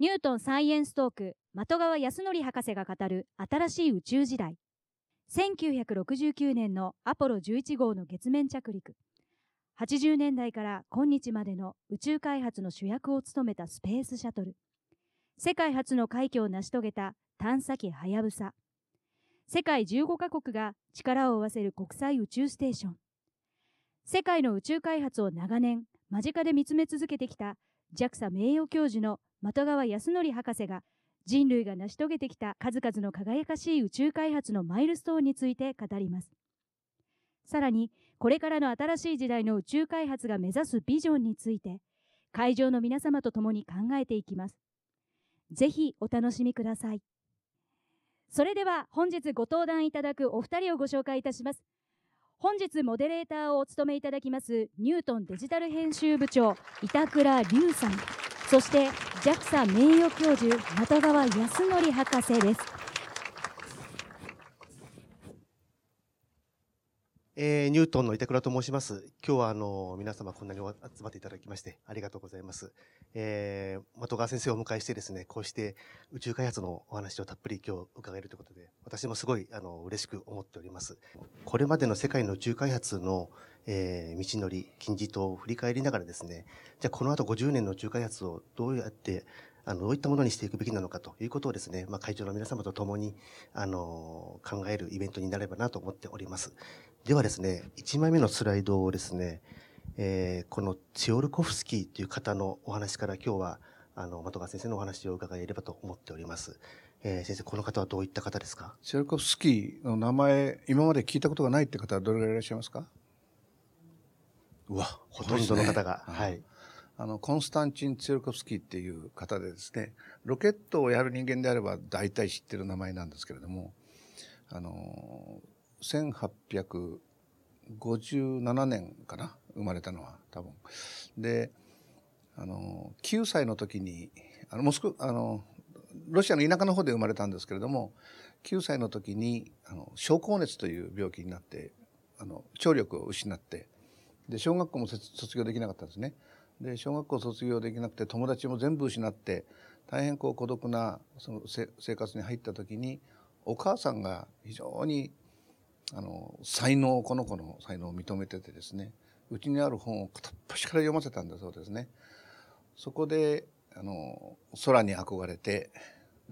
ニュートンサイエンストーク的川康則博士が語る新しい宇宙時代。1969年のアポロ11号の月面着陸。80年代から今日までの宇宙開発の主役を務めたスペースシャトル。世界初の快挙を成し遂げた探査機はやぶさ世界15カ国が力を合わせる国際宇宙ステーション。世界の宇宙開発を長年間近で見つめ続けてきた JAXA 名誉教授の的川康則博士が人類が成し遂げてきた数々の輝かしい宇宙開発のマイルストーンについて語ります。さらにこれからの新しい時代の宇宙開発が目指すビジョンについて会場の皆様と共に考えていきます。ぜひお楽しみください。それでは本日ご登壇いただくお二人をご紹介いたします。本日モデレーターをお務めいただきますニュートンデジタル編集部長板倉隆さん。そして JAXA 名誉教授的川康則博士ですえー、ニュートンの板倉と申します。今日はあの皆様こんなに集まっていただきましてありがとうございます。えー、的川先生をお迎えしてですね、こうして宇宙開発のお話をたっぷり今日伺えるということで、私もすごいあの嬉しく思っております。これまでの世界の宇宙開発の、えー、道のり、金字塔を振り返りながらですね、じゃあこの後50年の宇宙開発をどうやってあの、どういったものにしていくべきなのかということをですね、まあ、会長の皆様と共に、あの、考えるイベントになればなと思っております。ではですね、1枚目のスライドをですね、えー、このツヨルコフスキーという方のお話から今日は、あの、的川先生のお話を伺えればと思っております。えー、先生、この方はどういった方ですか？ツヨルコフスキーの名前、今まで聞いたことがないって方はどれぐらいいらっしゃいますか？うわ、ほとんどの方が。ね、はい。あの、コンスタンチン・ツヨルコフスキーっていう方でですね、ロケットをやる人間であれば大体知ってる名前なんですけれども、あの、1857年かな、生まれたのは多分。で、あの、9歳の時に、あの、モスク、あの、ロシアの田舎の方で生まれたんですけれども、9歳の時に、あの、症候熱という病気になって、あの、聴力を失って、で、小学校も卒業できなかったんですね。で小学校卒業できなくて友達も全部失って大変こう孤独なその生活に入った時にお母さんが非常にあの才能この子の才能を認めててですねうちにある本を片っ端から読ませたんだそうですね。そこであの空に憧れて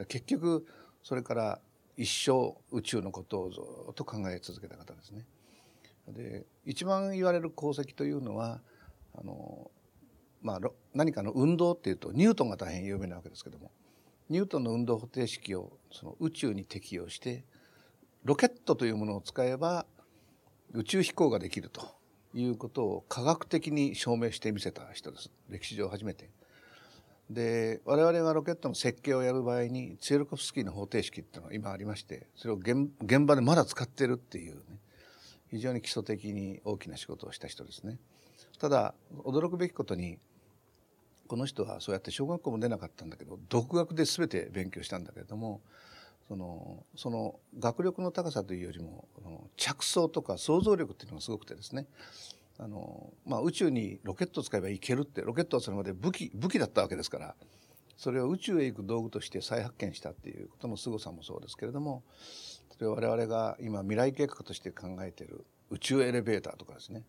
結局それから一生宇宙のことをずっと考え続けた方ですね。で一番言われる功績というのはあのまあ、何かの運動っていうとニュートンが大変有名なわけですけどもニュートンの運動方程式をその宇宙に適用してロケットというものを使えば宇宙飛行ができるということを科学的に証明してみせた人です歴史上初めて。で我々がロケットの設計をやる場合にツェルコフスキーの方程式っていうのが今ありましてそれを現場でまだ使ってるっていうね非常に基礎的に大きな仕事をした人ですね。ただ驚くべきことにこの人はそうやって小学校も出なかったんだけど独学で全て勉強したんだけれどもそのその学力の高さというよりも着想とか想像力っていうのがすごくてですねあの、まあ、宇宙にロケットを使えばいけるってロケットはそれまで武器武器だったわけですからそれを宇宙へ行く道具として再発見したっていうことの凄さもそうですけれども例えば我々が今未来計画として考えている宇宙エレベーターとかですね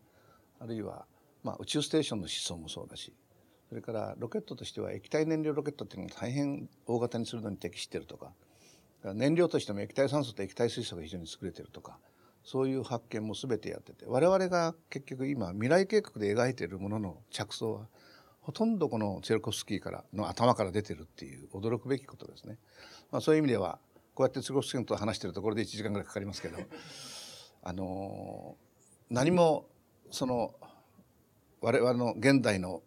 あるいは、まあ、宇宙ステーションの思想もそうだしそれからロケットとしては液体燃料ロケットっていうのが大変大型にするのに適してるとか燃料としても液体酸素と液体水素が非常に優れてるとかそういう発見も全てやってて我々が結局今未来計画で描いているものの着想はほとんどこのツェルコフスキーからの頭から出てるっていう驚くべきことですね。まあ、そういう意味ではこうやってツェルコフスキーと話してるところで1時間ぐらいかかりますけどあの何もその我々の現代の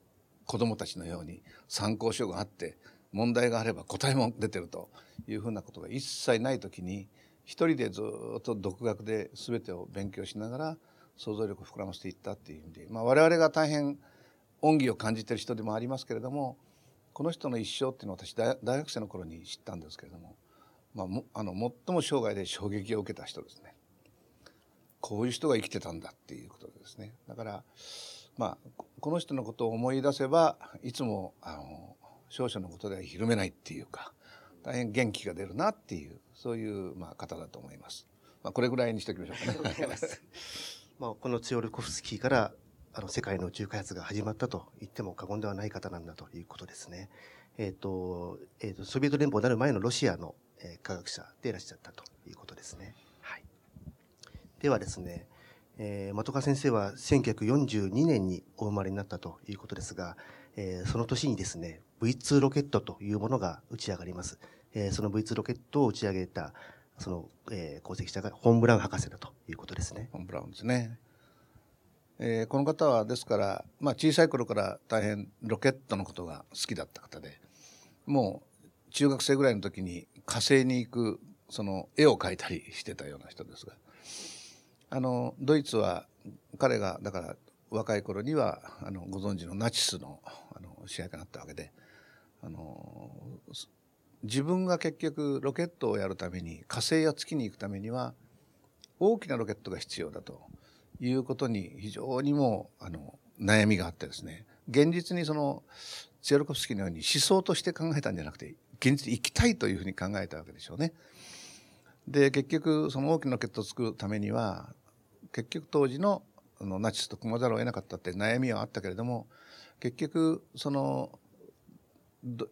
子どもたちのように参考書があって問題があれば答えも出てるというふうなことが一切ない時に一人でずっと独学で全てを勉強しながら想像力を膨らませていったっていう意味で、まあ、我々が大変恩義を感じてる人でもありますけれどもこの人の一生っていうのを私大学生の頃に知ったんですけれども、まあ、もあの最も生涯で衝撃を受けた人ですね。こういう人が生きてたんだっていうことですね。だからまあ、この人のことを思い出せばいつもあの少々のことではひるめないっていうか大変元気が出るなっていうそういうまあ方だと思います。まあ、これぐらいにしておきましょうかね。まあ、このツヨルコフスキーからあの世界の宇宙開発が始まったと言っても過言ではない方なんだということですね。えっ、ー、と、えっ、ー、と、ソビエト連邦になる前のロシアの、え、科学者でいらっしゃったということですね。はい。ではですね、えー、的川先生は1942年にお生まれになったということですが、えー、その年にですね、V2 ロケットというものが打ち上がります。えー、その V2 ロケットを打ち上げた、その、えー、功績者がホン・ブラウン博士だということですね。ホン・ブラウンですね。えー、この方はですから、まあ、小さい頃から大変ロケットのことが好きだった方でもう中学生ぐらいの時に火星に行くその絵を描いたりしてたような人ですがあのドイツは彼がだから若い頃にはあのご存知のナチスのあの支配下になったわけであの自分が結局ロケットをやるために火星や月に行くためには大きなロケットが必要だと。いうことに非常にもうあの悩みがあってですね現実にそのツェルコフスキーのように思想として考えたんじゃなくて現実に行きたいというふうに考えたわけでしょうね。で結局その大きなロケットを作るためには結局当時ののナチスと組まざるを得なかったって悩みはあったけれども結局その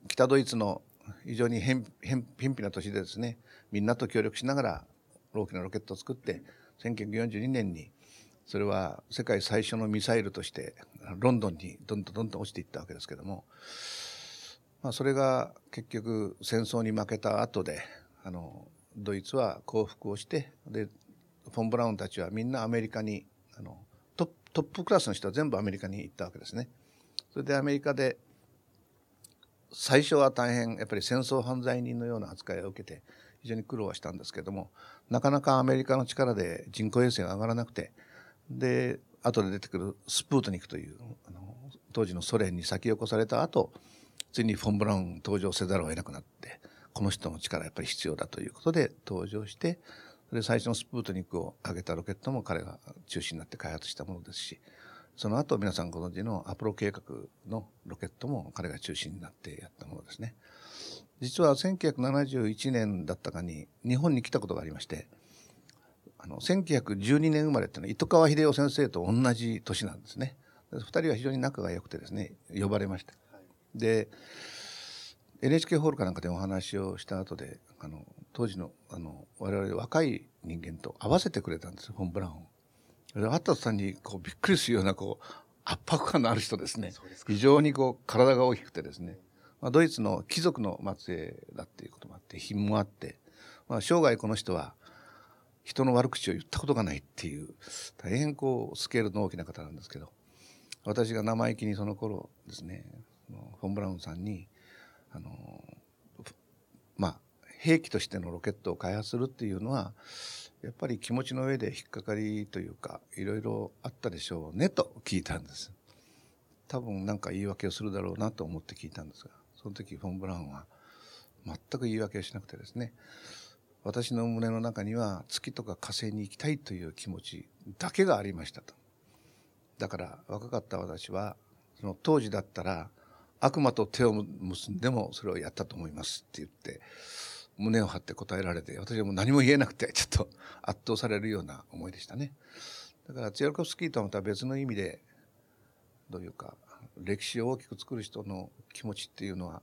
北ドイツの非常に偏僻な都市でですねみんなと協力しながら大きなロケットを作って1942年にそれは世界最初のミサイルとしてロンドンにどんどんどんどん落ちていったわけですけども、まあ、それが結局戦争に負けた後であのドイツは降伏をしてでフォン・ブラウンたちはみんなアメリカにあのトップクラスの人は全部アメリカに行ったわけですね。それでアメリカで最初は大変やっぱり戦争犯罪人のような扱いを受けて非常に苦労はしたんですけどもなかなかアメリカの力で人工衛星が上がらなくてで後で出てくるスプートニクというあの当時のソ連に先を越された後ついにフォン・ブラウン登場せざるを得なくなってこの人の力やっぱり必要だということで登場してで最初のスプートニックを上げたロケットも彼が中心になって開発したものですしその後皆さんご存知のアポロ計画のロケットも彼が中心になってやったものですね。実は1971年だったかに日本に来たことがありましてあの1912年生まれっていうのは糸川秀夫先生と同じ年なんですね。2人は非常に仲が良くてですね呼ばれました。はい、で NHK ホールかなんかでお話をした後であの当時のあの我々若い人間と合わせてくれたんですフォン・ブラウン。で会った途端にこうびっくりするようなこう圧迫感のある人ですね。非常にこう体が大きくてですね、まあ、ドイツの貴族の末裔だっていうこともあって品もあって、まあ、生涯この人は人の悪口を言ったことがないっていう大変こうスケールの大きな方なんですけど私が生意気にその頃ですねフォン・ブラウンさんにあのまあ兵器としてのロケットを開発するっていうのはやっぱり気持ちの上で引っかかりというかいろいろあったでしょうねと聞いたんです多分何か言い訳をするだろうなと思って聞いたんですがその時フォン・ブラウンは全く言い訳をしなくてですね私の胸の中には月とか火星に行きたいという気持ちだけがありましたと。だから若かった私はその当時だったら悪魔と手を結んでもそれをやったと思いますって言って胸を張って答えられて私はもう何も言えなくてちょっと圧倒されるような思いでしたね。だからツヤルコフスキーとはまた別の意味でどういうか歴史を大きく作る人の気持ちっていうのは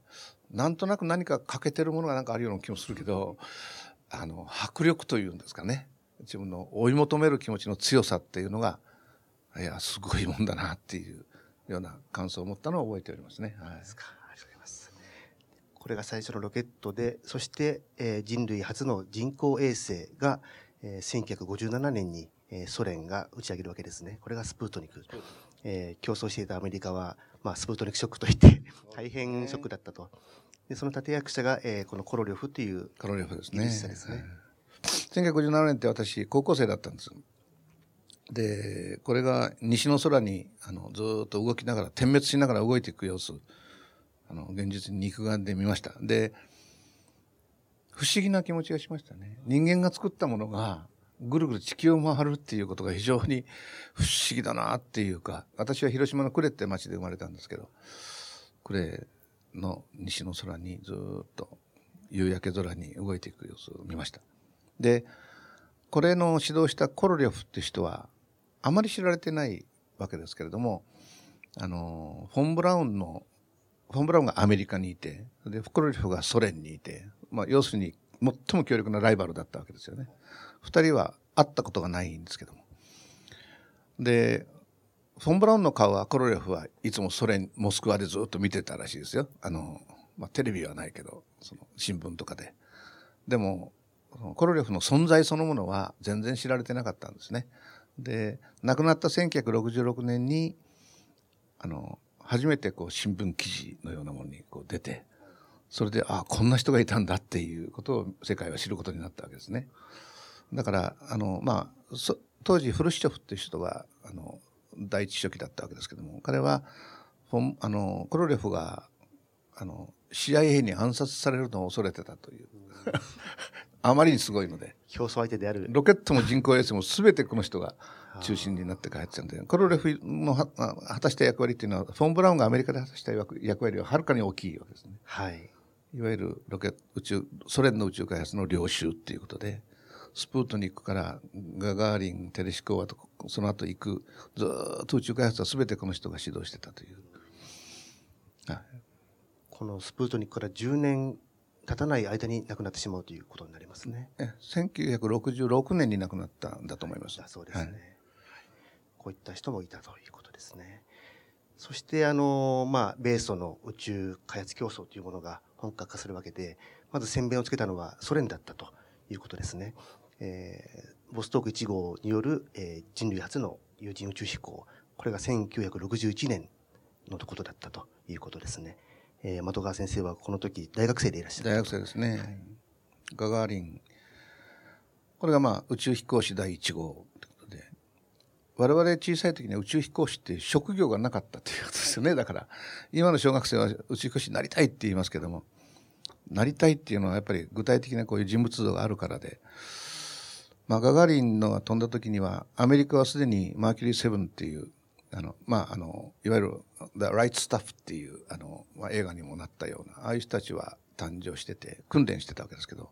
なんとなく何か欠けてるものがなんかあるような気もするけどあの迫力というんですかね自分の追い求める気持ちの強さっていうのがいやすごいもんだなっていうような感想を持ったのを覚えておりますね。はい、ありがとうございます。これが最初のロケットで、そして、えー、人類初の人工衛星が、えー、1957年に、えー、ソ連が打ち上げるわけですね。これがスプートニク。えー、競争していたアメリカは、まあ、スプートニクショックといって大変ショックだったと。でその立役者が、えー、このコロリョフというコロリョフですね。ですね。1957年って私高校生だったんです。でこれが西の空にあのずっと動きながら点滅しながら動いていく様子あの現実に肉眼で見ましたで不思議な気持ちがしましたね人間が作ったものがぐるぐる地球を回るっていうことが非常に 不思議だなっていうか私は広島の呉って町で生まれたんですけど呉の西の空にずっと夕焼け空に動いていく様子を見ました。で、これの指導したコロリョフって人はあまり知られてないわけですけれども、あの、フォン・ブラウンの、フォン・ブラウンがアメリカにいて、で、コロリフがソ連にいて、まあ、要するに最も強力なライバルだったわけですよね。二人は会ったことがないんですけども。で、フォン・ブラウンの顔はコロリョフはいつもソ連、モスクワでずっと見てたらしいですよ。あの、まあ、テレビはないけど、その新聞とかで。でも、コロリョフの存在そのものは全然知られてなかったんですね。で、亡くなった1966年に、あの、初めてこう新聞記事のようなものにこう出て、それで、あこんな人がいたんだっていうことを世界は知ることになったわけですね。だから、あの、まあ、当時フルシチョフっていう人が、あの、第一書記だったわけですけども、彼は、あの、コロレフが、あの、CIA に暗殺されるのを恐れてたという。あまりにすごいので。競争相手である。ロケットも人工衛星も全てこの人が中心になって開発したんで、コロレフの果たした役割っていうのは、フォン・ブラウンがアメリカで果たした役割ははるかに大きいわけですね。はい。いわゆるロケット、宇宙、ソ連の宇宙開発の領袖っていうことで、スプートニックからガガーリン、テレシコワとその後行く、ずっと宇宙開発は全てこの人が指導してたという。はい、このスプートニックから10年経たない間に亡くなってしまうということになりますね。え1966年に亡くなったんだと思います。はい、そうですね、はい、こういった人もいたということですね。そして、あの、まあ、米ソの宇宙開発競争というものが本格化するわけで、まず先鞭をつけたのはソ連だったということですね。えー、ボストーク1号による、えー、人類初の有人宇宙飛行、これが1961年のことだったということですね。えー、的川先生はこの時大学生でいらっしゃる大学生ですね。はい、ガガーリン。これがまあ宇宙飛行士第1号我々小さい時には宇宙飛行士って職業がなかったということですよね。だから、今の小学生は宇宙飛行士になりたいって言いますけども、なりたいっていうのはやっぱり具体的なこういう人物像があるからで、まあ、ガガーリンのが飛んだ時には、アメリカはすでにマーキュリー7っていう、あの、まあ、あの、いわゆる The Right Stuff っていう、あの、まあ、映画にもなったような、ああいう人たちは誕生してて、訓練してたわけですけど、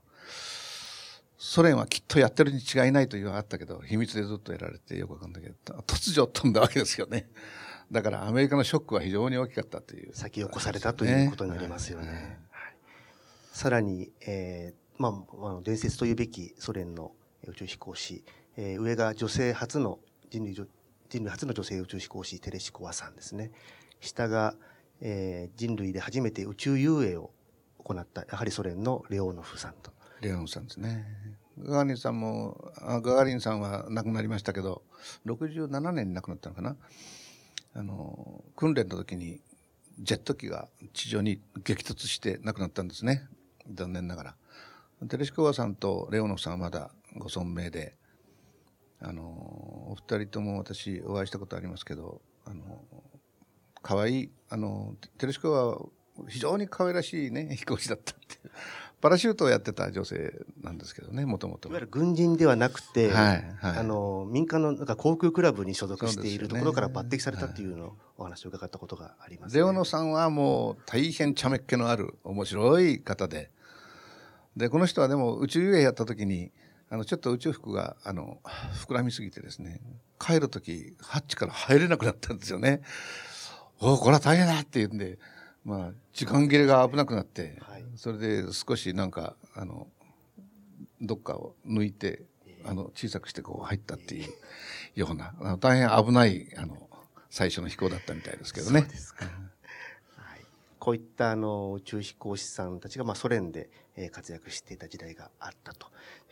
ソ連はきっとやってるに違いないというのがあったけど、秘密でずっとやられてよくわかんないけど、突如飛んだわけですよね。だからアメリカのショックは非常に大きかったという、ね、先を越されたということになりますよね。はいさらに、えー、まあ、伝説というべきソ連の宇宙飛行士、えー、上が女性初の人類人類初の女性宇宙飛行士テレシコワさんですね。下が、えー、人類で初めて宇宙遊泳を行った、やはりソ連のレオノフさんと。レオノフさんですね。ガガリンさんも、ガガリンさんは亡くなりましたけど、67年に亡くなったのかな。あの、訓練の時にジェット機が地上に激突して亡くなったんですね。残念ながら。テレシコワさんとレオノフさんはまだご存命で、あの、お二人とも私お会いしたことありますけど、あの、可愛い、あの、テレシコワは非常に可愛らしいね、飛行士だったってパラシュートをやってた女性なんですけどね、もともと。いわゆる軍人ではなくて、はいはい、あの民間のなんか航空クラブに所属しているところから抜擢されたっていうのをお話を伺ったことがあります、ね、レオノさんはもう大変茶目っ気のある面白い方で、で、この人はでも宇宙遊泳やった時に、あの、ちょっと宇宙服が、あの、膨らみすぎてですね、帰る時、ハッチから入れなくなったんですよね。おお、これは大変だって言うんで、まあ、時間切れが危なくなって、はい、それで少しなんか、あの、どっかを抜いて、あの、小さくしてこう入ったっていうような、あの大変危ない、あの、最初の飛行だったみたいですけどね。そうですか。こういったあの宇宙飛行士さんたちがまあソ連で活躍していた時代があったと。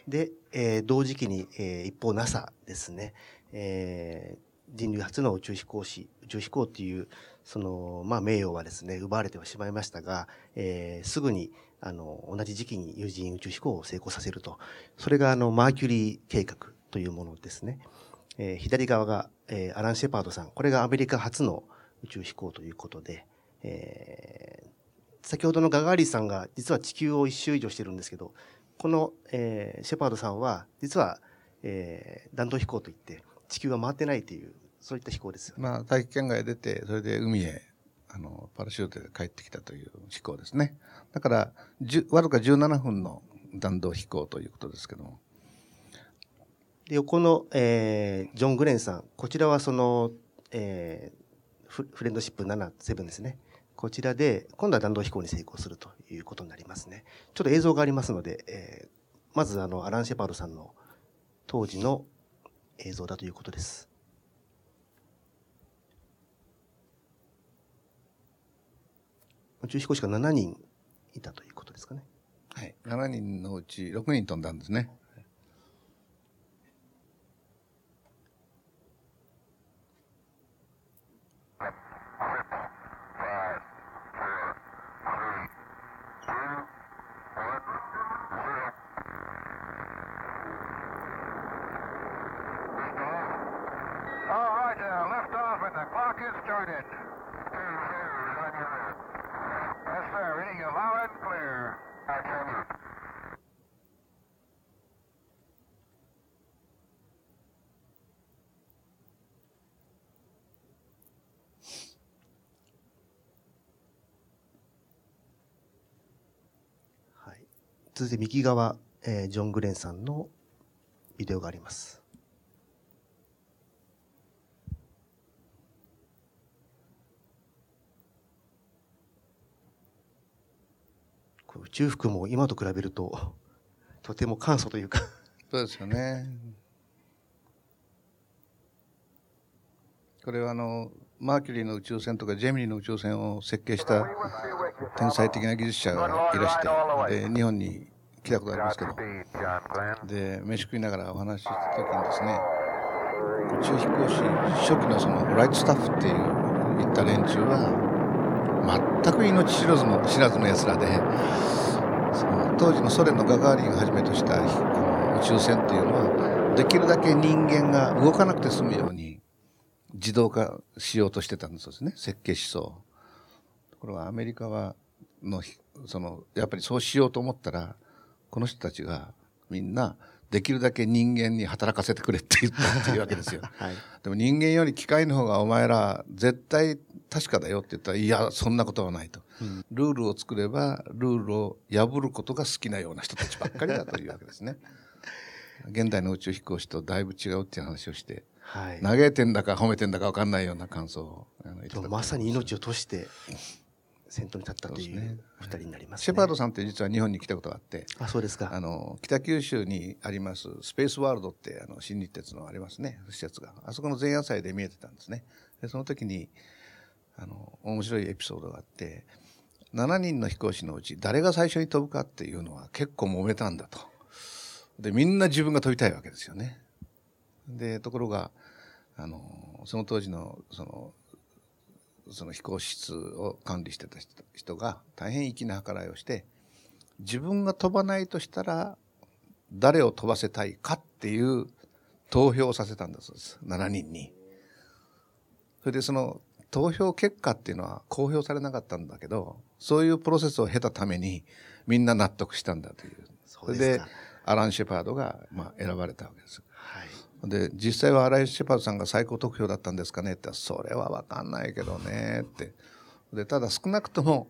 で、えー、同時期に、えー、一方 NASA ですね、えー、人類初の宇宙飛行士、宇宙飛行っていうその、まあ、名誉はですね、奪われてはしまいましたが、えー、すぐに、あの、同じ時期に有人宇宙飛行を成功させると。それが、あの、マーキュリー計画というものですね。えー、左側が、えー、アラン・シェパードさん。これがアメリカ初の宇宙飛行ということで、えー、先ほどのガガーリさんが実は地球を一周以上してるんですけど、この、えー、シェパードさんは、実は、えー、弾道飛行といって、地球は回ってないというそういった飛行です。まあ、大気圏外出て、それで海へあの、パラシュートで帰ってきたという飛行ですね。だから、わずか17分の弾道飛行ということですけども。で、横の、えー、ジョン・グレンさん。こちらはその、えー、フフレンドシップ7、7ですね。こちらで、今度は弾道飛行に成功するということになりますね。ちょっと映像がありますので、えー、まずあの、アラン・シェパードさんの当時の映像だということです。宇宙飛行士が7人いたということですかね。はい。7人のうち6人飛んだんですね。続いて右側、えー、ジョン・グレンさんのビデオがあります。宇宙服も今と比べると、とても簡素というかそうですよね。これはあの、マーキュリーの宇宙船とかジェミニの宇宙船を設計した天才的な技術者がいらしてで日本に来たことありますけどで飯食いながらお話しした時にですね宇宙飛行士初期のそのライトスタッフっていういった連中は全く命知らずの知らずのやつらでその当時のソ連のガガーリンをはじめとした宇宙船っていうのはできるだけ人間が動かなくて済むように自動化しようとしてたんですね設計思想。ところがアメリカはのそのやっぱりそうしようと思ったらこの人たちがみんなできるだけ人間に働かせてくれって言ったっていうわけですよ。はい、でも人間より機械の方がお前ら絶対確かだよって言ったら、いや、そんなことはないと。うん、ルールを作れば、ルールを破ることが好きなような人たちばっかりだというわけですね。現代の宇宙飛行士とだいぶ違うっていう話をして、はい、嘆いてんだか褒めてんだか分かんないような感想をまさに命を賭して先頭に立ったという二人になります、ね、シェパードさんって実は日本に来たことがあってあそうですか。あの北九州にありますスペースワールドってあの新日鉄のありますね。施設が。あそこの前夜祭で見えてたんですね。でその時にあの面白いエピソードがあって7人の飛行士のうち誰が最初に飛ぶかっていうのは結構揉めたんだと。でみんな自分が飛びたいわけですよね。でところがあのその当時のそのその飛行室を管理してた人が大変粋な計らいをして自分が飛ばないとしたら誰を飛ばせたいかっていう投票をさせたんだそうです7人に。それでその投票結果っていうのは公表されなかったんだけどそういうプロセスを経たためにみんな納得したんだというそれでアラン・シェパードがまあ選ばれたわけです。で実際はアライ・シェパードさんが最高得票だったんですかねってそれは分かんないけどねって。でただ少なくとも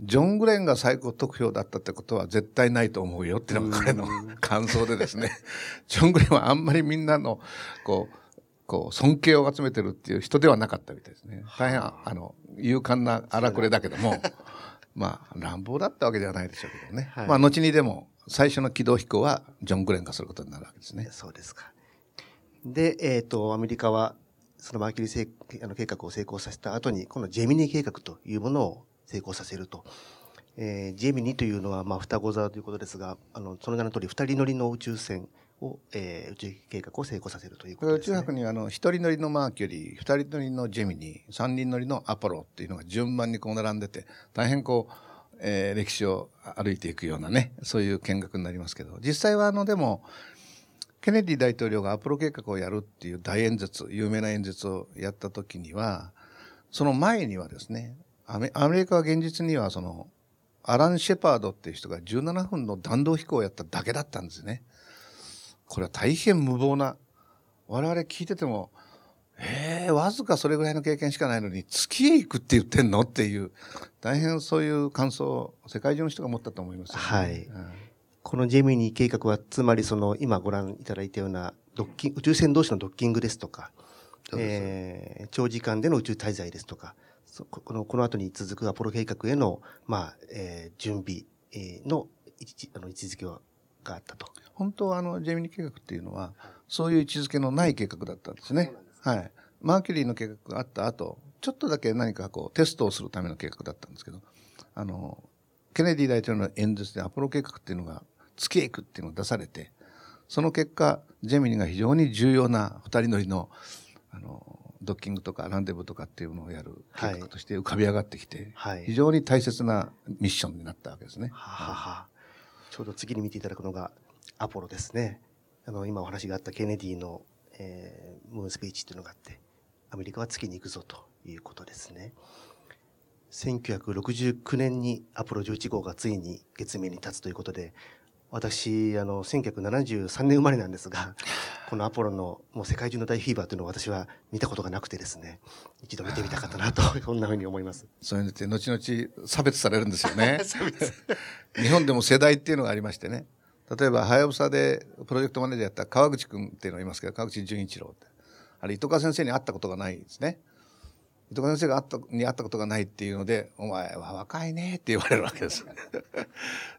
ジョン・グレンが最高得票だったってことは絶対ないと思うよっていうのが彼の感想でですね。ジョン・グレンはあんまりみんなのこうこう尊敬を集めてるっていう人ではなかったみたいですね。大変あの勇敢な荒くれだけども まあ乱暴だったわけではないでしょうけどね、はい、まあ後にでも最初の軌道飛行はジョン・グレンがすることになるわけですね。そうですか。で、えっ、ー、と、アメリカは、そのマーキュリーあの計画を成功させた後に、今度ジェミニ計画というものを成功させると。えー、ジェミニというのは、まあ、双子座ということですが、あの、その名の通り、二人乗りの宇宙船を、えー、宇宙計画を成功させるということですね。宇宙博に、あの、一人乗りのマーキュリー、二人乗りのジェミニ、三人乗りのアポロっていうのが順番にこう並んでて、大変こう、えー、歴史を歩いていくようなね、そういう見学になりますけど、実際はあの、でも、ケネディ大統領がアポロ計画をやるっていう大演説、有名な演説をやった時には、その前にはですね、アメリカは現実にはその、アラン・シェパードっていう人が17分の弾道飛行をやっただけだったんですね。これは大変無謀な、我々聞いてても、ええー、わずかそれぐらいの経験しかないのに月へ行くって言ってんの？っていう大変そういう感想を世界中の人が持ったと思います、ね、はい、うん、このジェミニー計画はつまりその今ご覧いただいたようなドッキン宇宙船同士のドッキングですとか、えー、長時間での宇宙滞在ですとかこのこの後に続くアポロ計画への、まあえー、準備のあの位置づけがあったと。本当はあのジェミニ計画っていうのは、そういう位置づけのない計画だったんですね。はい。マーキュリーの計画があった後、ちょっとだけ何かこうテストをするための計画だったんですけど、あの、ケネディ大統領の演説でアポロ計画っていうのが月へ行くっていうのを出されて、その結果、ジェミニが非常に重要な二人乗りの、あの、ドッキングとかランデブーとかっていうのをやる計画として浮かび上がってきて、はい、非常に大切なミッションになったわけですね。ははちょうど次に見ていただくのがアポロですね。あの、今お話があったケネディの、えー、ムーンスピーチっていうのがあって、アメリカは月に行くぞということですね。1969年にアポロ11号がついに月面に立つということで、私、あの、1973年生まれなんですが、このアポロのもう世界中の大フィーバーというのを私は見たことがなくてですね、一度見てみたかったなと、そんなふうに思います。そういうのって後々差別されるんですよね。日本でも世代っていうのがありましてね。例えば、はやぶさでプロジェクトマネージャーやった川口君っていうのがいますけど、川口純一郎って。あれ、糸川先生に会ったことがないですね。糸川先生が会ったに会ったことがないっていうので、お前は若いねって言われるわけです。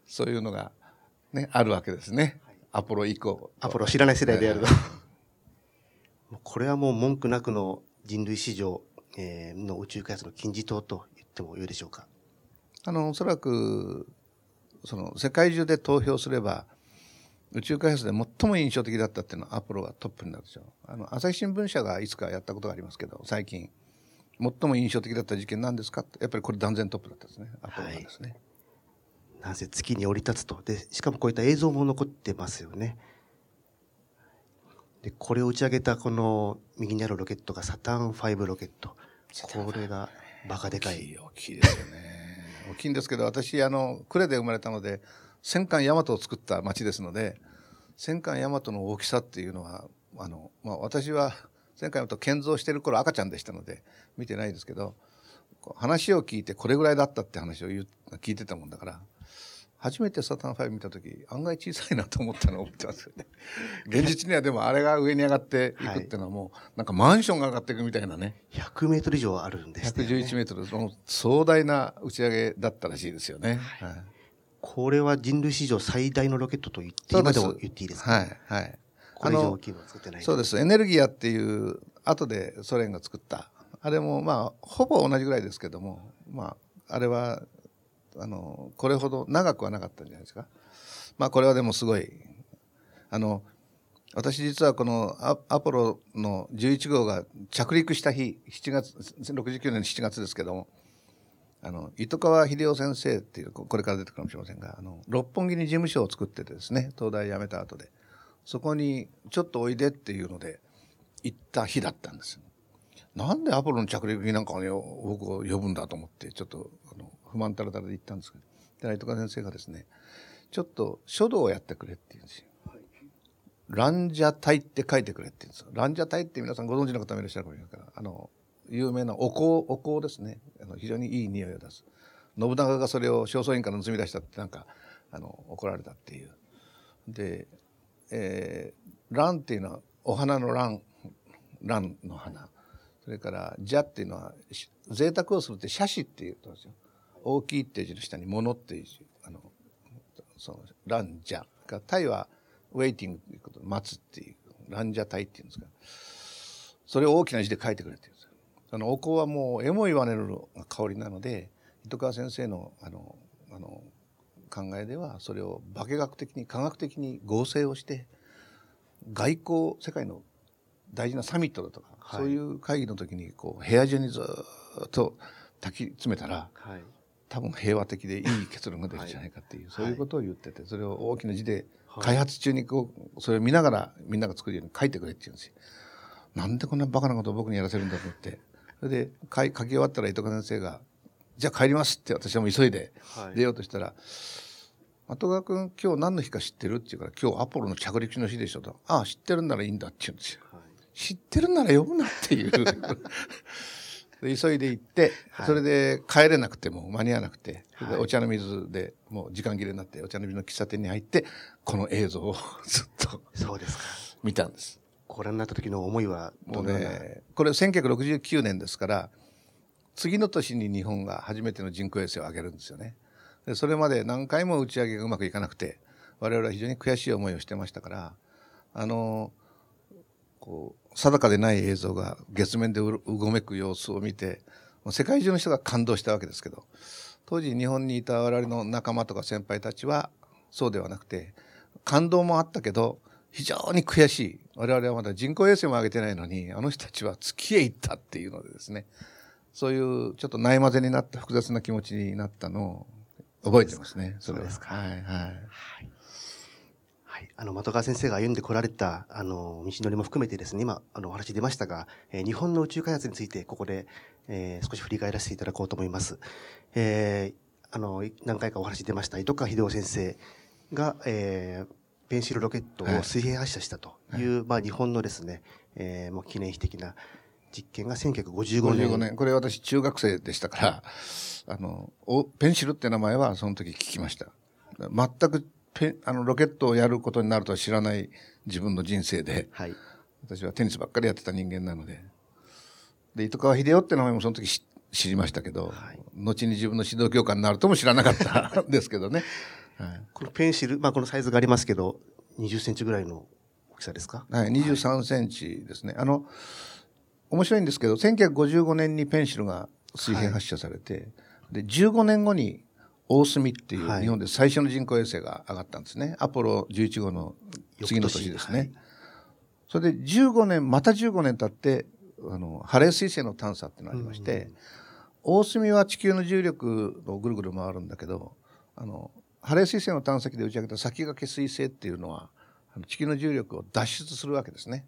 そういうのがね、あるわけですね。アポロ以降。アポロ知らない世代であると。これはもう文句なくの人類史上、えー、の宇宙開発の金字塔と言ってもよいでしょうか。あの、おそらく、その、世界中で投票すれば、宇宙開発で最も印象的だったっていうのはアポロがトップになるでしょう。あの、朝日新聞社がいつかやったことがありますけど、最近、最も印象的だった事件なんですかやっぱりこれ断然トップだったですね。アポロがですね。はいなんせ月に降り立つと。で、しかもこういった映像も残ってますよね。で、これを打ち上げたこの右にあるロケットがサターン5ロケット。これがバカでかい。大きいですよね。大きいんですけど、私、あの、呉で生まれたので、戦艦大和を作った町ですので、戦艦大和の大きさっていうのは、あの、まあ、私は戦艦大和建造してる頃赤ちゃんでしたので、見てないですけど、話を聞いてこれぐらいだったって話を言う聞いてたもんだから、初めてサタン5見た時案外小さいなと思ったのを覚えてますよね。現実にはでもあれが上に上がっていくっていうのはもう、なんかマンションが上がっていくみたいなね。100メートル以上あるんですね。111メートル、その壮大な打ち上げだったらしいですよね。はい、これは人類史上最大のロケットと言って、今でも言っていいですか、はい、はい。これ以上大きいのは作ってないそうです。エネルギアっていう、後でソ連が作った。あれもまあ、ほぼ同じぐらいですけども、まあ、あれはあの、これほど長くはなかったんじゃないですか？まあこれはでもすごい、あの、私実はこのアポロの11号が着陸した日、7月、69年の7月ですけども、あの、糸川秀夫先生っていう、これから出てくるかもしれませんが、あの、六本木に事務所を作っててですね、東大辞めた後で、そこにちょっとおいでっていうので、行った日だったんです。なんでアポロの着陸になんか、ね、僕を呼ぶんだと思って、ちょっと、不満たらたらで行ったんですけど、で、糸川先生がですね、ちょっと書道をやってくれって言うんですよ。ランジャタイって書いてくれって言うんですよ。ランジャタイって皆さんご存知の方もいらっしゃるかもしれないから、あの、有名なお香、お香ですね。あの非常にいい匂いを出す。信長がそれを正倉院から盗み出したってなんか、あの、怒られたっていう。で、えー、ランっていうのはお花のラン、ランの花。それから、ジャっていうのは、贅沢をするって写真って言ったんですよ。大きいっていう字の下に物っていう字、あの、その、ランジャが、タイはウェイティングということ待つっていう、ランジャタイっていうんですか。それを大きな字で書いてくれて言うんですよ。あの、お香はもう、えも言われる香りなので、糸川先生の、あの、あの、考えでは、それを化学的に、科学的に合成をして、外交、世界の大事なサミットだとか、はい、そういう会議の時に、こう、部屋中にずっと焚き詰めたら、はい、多分平和的でいい結論が出るんじゃないかっていう、そういうことを言ってて、それを大きな字で、開発中にこう、それを見ながらみんなが作るように書いてくれって言うんですよ。なんでこんなバカなことを僕にやらせるんだと思って。それで書書き終わったら糸川先生が、じゃあ帰りますって私はもう急いで出ようとしたら、後川君今日何の日か知ってるって言うから、今日アポロの着陸の日でしょと。ああ、知ってるんならいいんだって言うんですよ。知ってるなら読むなっていうで急いで行って、はいそれで帰れなくても間に合わなくて、はいお茶の水でもう時間切れになってお茶の水の喫茶店に入ってこの映像を ずっとそうですか。見たんです。ご覧になった時の思いはどうな、ね、これ1969年ですから、次の年に日本が初めての人工衛星を上げるんですよね。でそれまで何回も打ち上げがうまくいかなくて、我々は非常に悔しい思いをしてましたから、あの、こう、定かでない映像が月面でううごめく様子を見て、世界中の人が感動したわけですけど、当時日本にいた我々の仲間とか先輩たちはそうではなくて、感動もあったけど、非常に悔しい。我々はまだ人工衛星も上げてないのに、あの人たちは月へ行ったっていうのでですね、そういうちょっとないまぜになった複雑な気持ちになったのを覚えてますね。それは。そうですかはいはい。はい、あの的川先生が歩んでこられたあの道のりも含めてですね今あのお話出ましたが、えー日本の宇宙開発についてここで、えー少し振り返らせていただこうと思います。えーあのい何回かお話出ました糸川秀夫先生が、えーペンシルロケットを水平発射したという、まあ、日本のですね、えーもう記念碑的な実験が1955年55年。これ私中学生でしたから、あの、おペンシルって名前はその時聞きました。全くあのロケットをやることになるとは知らない自分の人生で、はい私はテニスばっかりやってた人間なので。で、糸川秀夫って名前もその時知知りましたけど、はい後に自分の指導教官になるとも知らなかったんですけどね。はいこのペンシル、まあ、このサイズがありますけど20センチぐらいの大きさですか？はい、23センチですね。あの、面白いんですけど、1955年にペンシルが水平発射されて、で、15年後に大隅っていうはい日本で最初の人工衛星が上がったんですね。アポロ11号の次の年ですね。はいそれで15年、また15年経って、あの、ハレー彗星の探査ってのがありまして、大隅は地球の重力をぐるぐる回るんだけど、あの、ハレー彗星の探査機で打ち上げた先駆け彗星っていうのは、地球の重力を脱出するわけですね。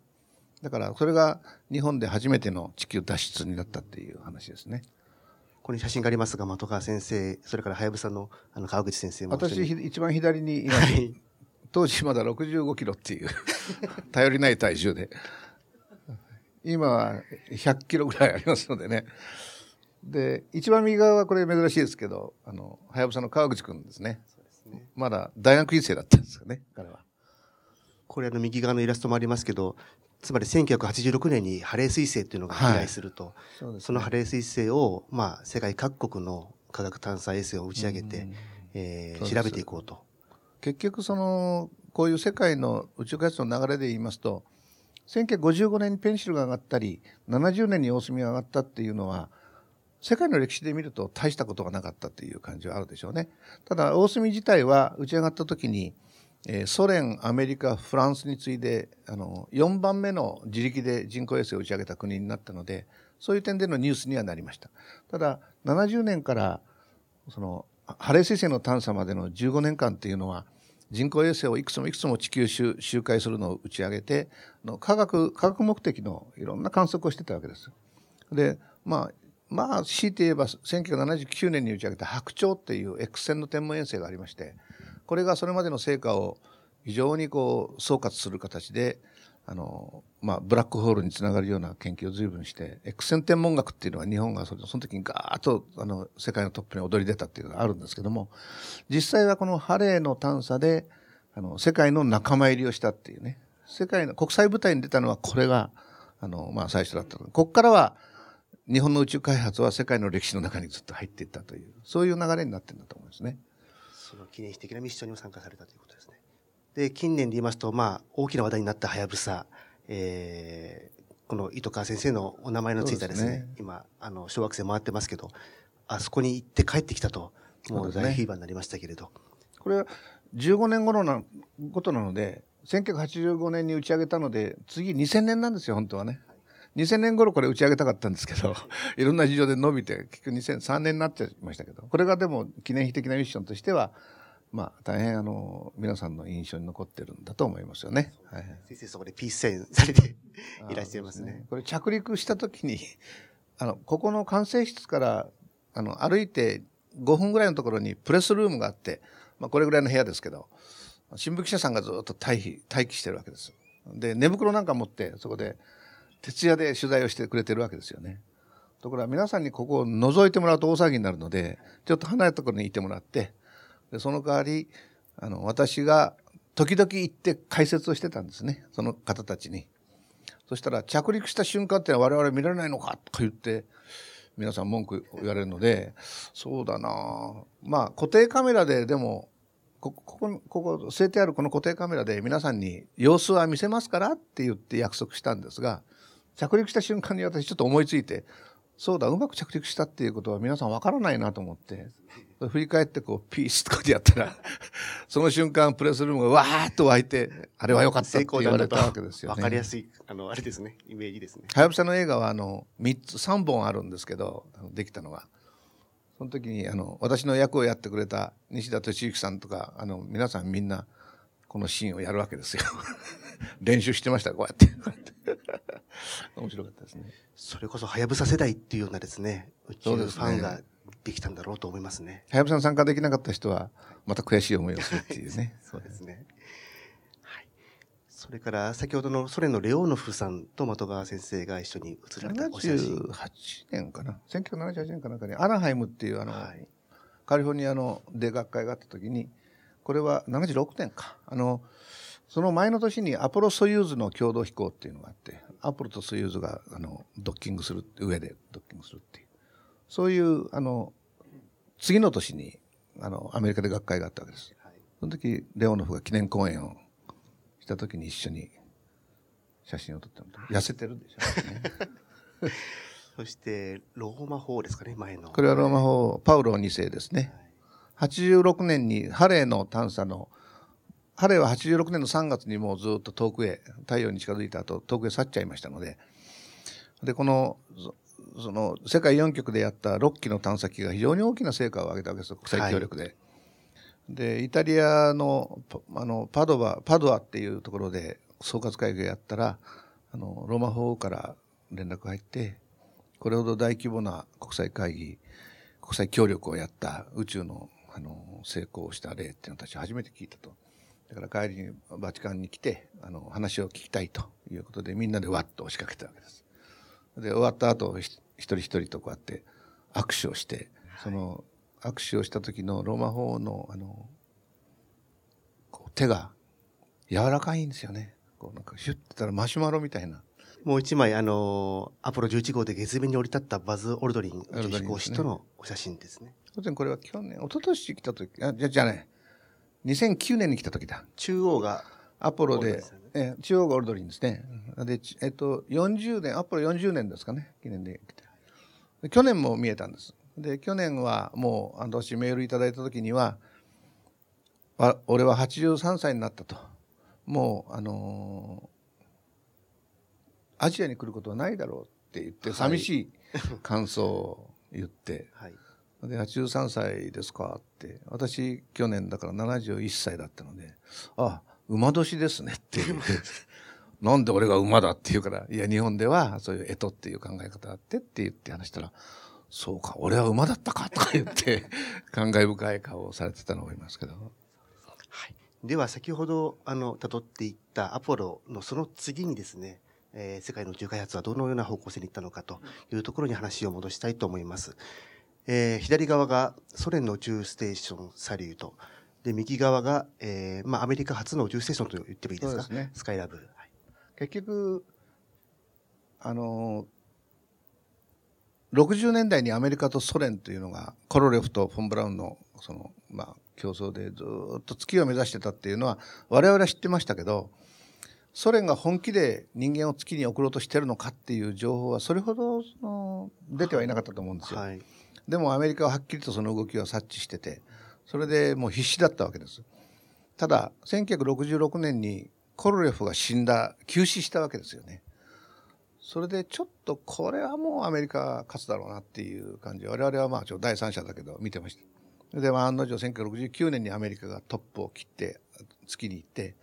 だから、それが日本で初めての地球脱出になったっていう話ですね。ここに写真がありますが的川先生それからはやぶさのあの川口先生も私、一番左にいます。はい当時まだ65キロっていう、頼りない体重で。今は100キロぐらいありますのでね。で、一番右側はこれ珍しいですけど、あの、はやぶさの川口くんですね。まだ大学院生だったんですよね、彼は。これあの右側のイラストもありますけどつまり1986年にハレー彗星っていうのが飛来すると、そうですそのハレー彗星を、まあ、世界各国の科学探査衛星を打ち上げて、うん。えー調べていこうと。結局そのこういう世界の宇宙開発の流れで言いますと1955年にペンシルが上がったり70年に大隅が上がったっていうのは世界の歴史で見ると大したことがなかったっていう感じはあるでしょうね。ただ大隅自体は打ち上がった時に、えーソ連アメリカフランスに次いであの4番目の自力で人工衛星を打ち上げた国になったのでそういう点でのニュースにはなりました。ただ70年からそのハレー彗星の探査までの15年間っていうのは人工衛星をいくつもいくつも地球周周回するのを打ち上げての科学科学目的のいろんな観測をしてたわけです。でまあまあ強いて言えば1979年に打ち上げた白鳥っていう X 線の天文衛星がありましてこれがそれまでの成果を非常にこう総括する形であの、まあ、ブラックホールにつながるような研究を随分して X 線天文学っていうのは日本がその時にガーッとあの世界のトップに躍り出たっていうのがあるんですけども実際はこのハレーの探査であの世界の仲間入りをしたっていうね世界の国際舞台に出たのはこれがあの、まあ、最初だったここからは日本の宇宙開発は世界の歴史の中にずっと入っていったというそういう流れになってるんだと思いますね。その記念碑的なミッションにも参加されたということですね。で、近年で言いますと、まあ、大きな話題になったはやぶさ、えーこの糸川先生のお名前のついたですね、すね今、あの、小学生回ってますけど、あそこに行って帰ってきたと、もそう大フィーバーになりましたけれど。これは15年後のことなので1985年に打ち上げたので次2000年なんですよ本当はね。2000年頃これ打ち上げたかったんですけど いろんな事情で伸びて結局2003年になっちゃいましたけどこれがでも記念碑的なミッションとしてはまあ大変あの皆さんの印象に残ってるんだと思いますよね。はいはい先生、そこでピースサインされていらっしゃいますね。これ着陸した時にあのここの管制室からあの歩いて5分ぐらいのところにプレスルームがあって、まあ、これぐらいの部屋ですけど新聞記者さんがずっと待避待機してるわけです。で寝袋なんか持ってそこで徹夜で取材をしてくれてるわけですよね。ところが皆さんにここを覗いてもらうと大騒ぎになるので、ちょっと離れたところにいてもらって、でその代わり、あの、私が時々行って解説をしてたんですね。その方たちに。そしたら、着陸した瞬間ってのは我々見られないのか？とか言って、皆さん文句言われるので、そうだなまあ、固定カメラででも、ここ、ここ、こ据えてあるこの固定カメラで皆さんに様子は見せますからって言って約束したんですが、着陸した瞬間に私ちょっと思いついて、そうだ、うまく着陸したっていうことは皆さんわからないなと思って、振り返ってこう、ピースとかでやったら、その瞬間プレスルームがわーっと湧いて、あれは良かったって言われたわけですよね。わかりやすい、あの、あれですね、イメージですね。はやぶさの映画はあの、3つ、3本あるんですけど、できたのが。その時に、あの、私の役をやってくれた西田敏行さんとか、あの、皆さんみんな、このシーンをやるわけですよ。練習してました、こうやって。面白かったですね。それこそ、はやぶさ世代っていうようなですね、宇宙ファンができたんだろうと思いますね。はやぶさに参加できなかった人は、また悔しい思いをするっていうね。そうですね。それから先ほどのソ連のレオーノフさんと的川先生が一緒に写られたお写真。78年かな。1978年かなんかに、アナハイムっていうあの、はい、カリフォルニアので学会があった時に、これは76年か。あの、その前の年にアポロ・ソユーズの共同飛行っていうのがあって、アポロとソユーズがあのドッキングする、上でドッキングするっていう。そういう、あの、次の年に、あの、アメリカで学会があったわけです。その時、レオノフが記念講演をした時に一緒に写真を撮ったの痩せてるでしょ、ね、そしてローマ法ですかね前のこれはローマ法パウロ2世ですね、はい、86年にハレーの探査のハレーは86年の3月にもうずっと遠くへ太陽に近づいた後遠くへ去っちゃいましたのででこのその世界4極でやった6機の探査機が非常に大きな成果を上げたわけです国際協力で。はいでイタリアのあのパドバパドアっていうところで総括会議をやったらあのローマ法から連絡が入ってこれほど大規模な国際会議国際協力をやった宇宙のあの成功した例っていうのを私初めて聞いたと。だから帰りにバチカンに来てあの話を聞きたいということでみんなでわっと押しかけたわけです。で終わった後一人一人とこうやって握手をしてその握手をした時のローマ法のあの手が柔らかいんですよね。こうなんかシュッてたらマシュマロみたいな。もう一枚、あのー、アポロ11号で月面に降り立ったバズ・オルドリン宇宙飛行士とのお写真ですね。当然これは去年、一昨年来た時、あ、じゃ、じゃね、2009年に来た時だ。中央が。アポロで、え中央がオルドリンですね。で、えっと、40年、アポロ40年ですかね、記念で来て。去年も見えたんです。で去年はもう私メールいただいた時には「俺は83歳になった」ともうあのー、アジアに来ることはないだろうって言って寂しい感想を言って、はい、で83歳ですか？って私去年だから71歳だったので「あ馬年ですね」って言って。なんで俺が馬だって言うから、いや、日本ではそういう干支っていう考え方あってって言って話したら、そうか、俺は馬だったか？とか言って、感慨深い顔をされてたのを思いますけど。はい。では、先ほど、あの、辿っていったアポロのその次にですね、えー、世界の宇宙開発はどのような方向性に行ったのかというところに話を戻したいと思います。えー、左側がソ連の宇宙ステーションサリュート。で、右側が、えー、まあ、アメリカ初の宇宙ステーションと言ってもいいですか？すね。スカイラブ。はい、結局、あの60年代にアメリカとソ連というのがコロレフとフォン・ブラウンのその、まあ、競争でずっと月を目指してたっていうのは我々は知ってましたけどソ連が本気で人間を月に送ろうとしてるのかっていう情報はそれほどその出てはいなかったと思うんですよ。はい、でもアメリカははっきりとその動きを察知しててそれでもう必死だったわけです。ただ1966年にコロレフが死んだ急死したわけですよね。それでちょっとこれはもうアメリカ勝つだろうなっていう感じ我々はまあちょ第三者だけど見てました。で、まあ、案の定1969年にアメリカがトップを切って月に行って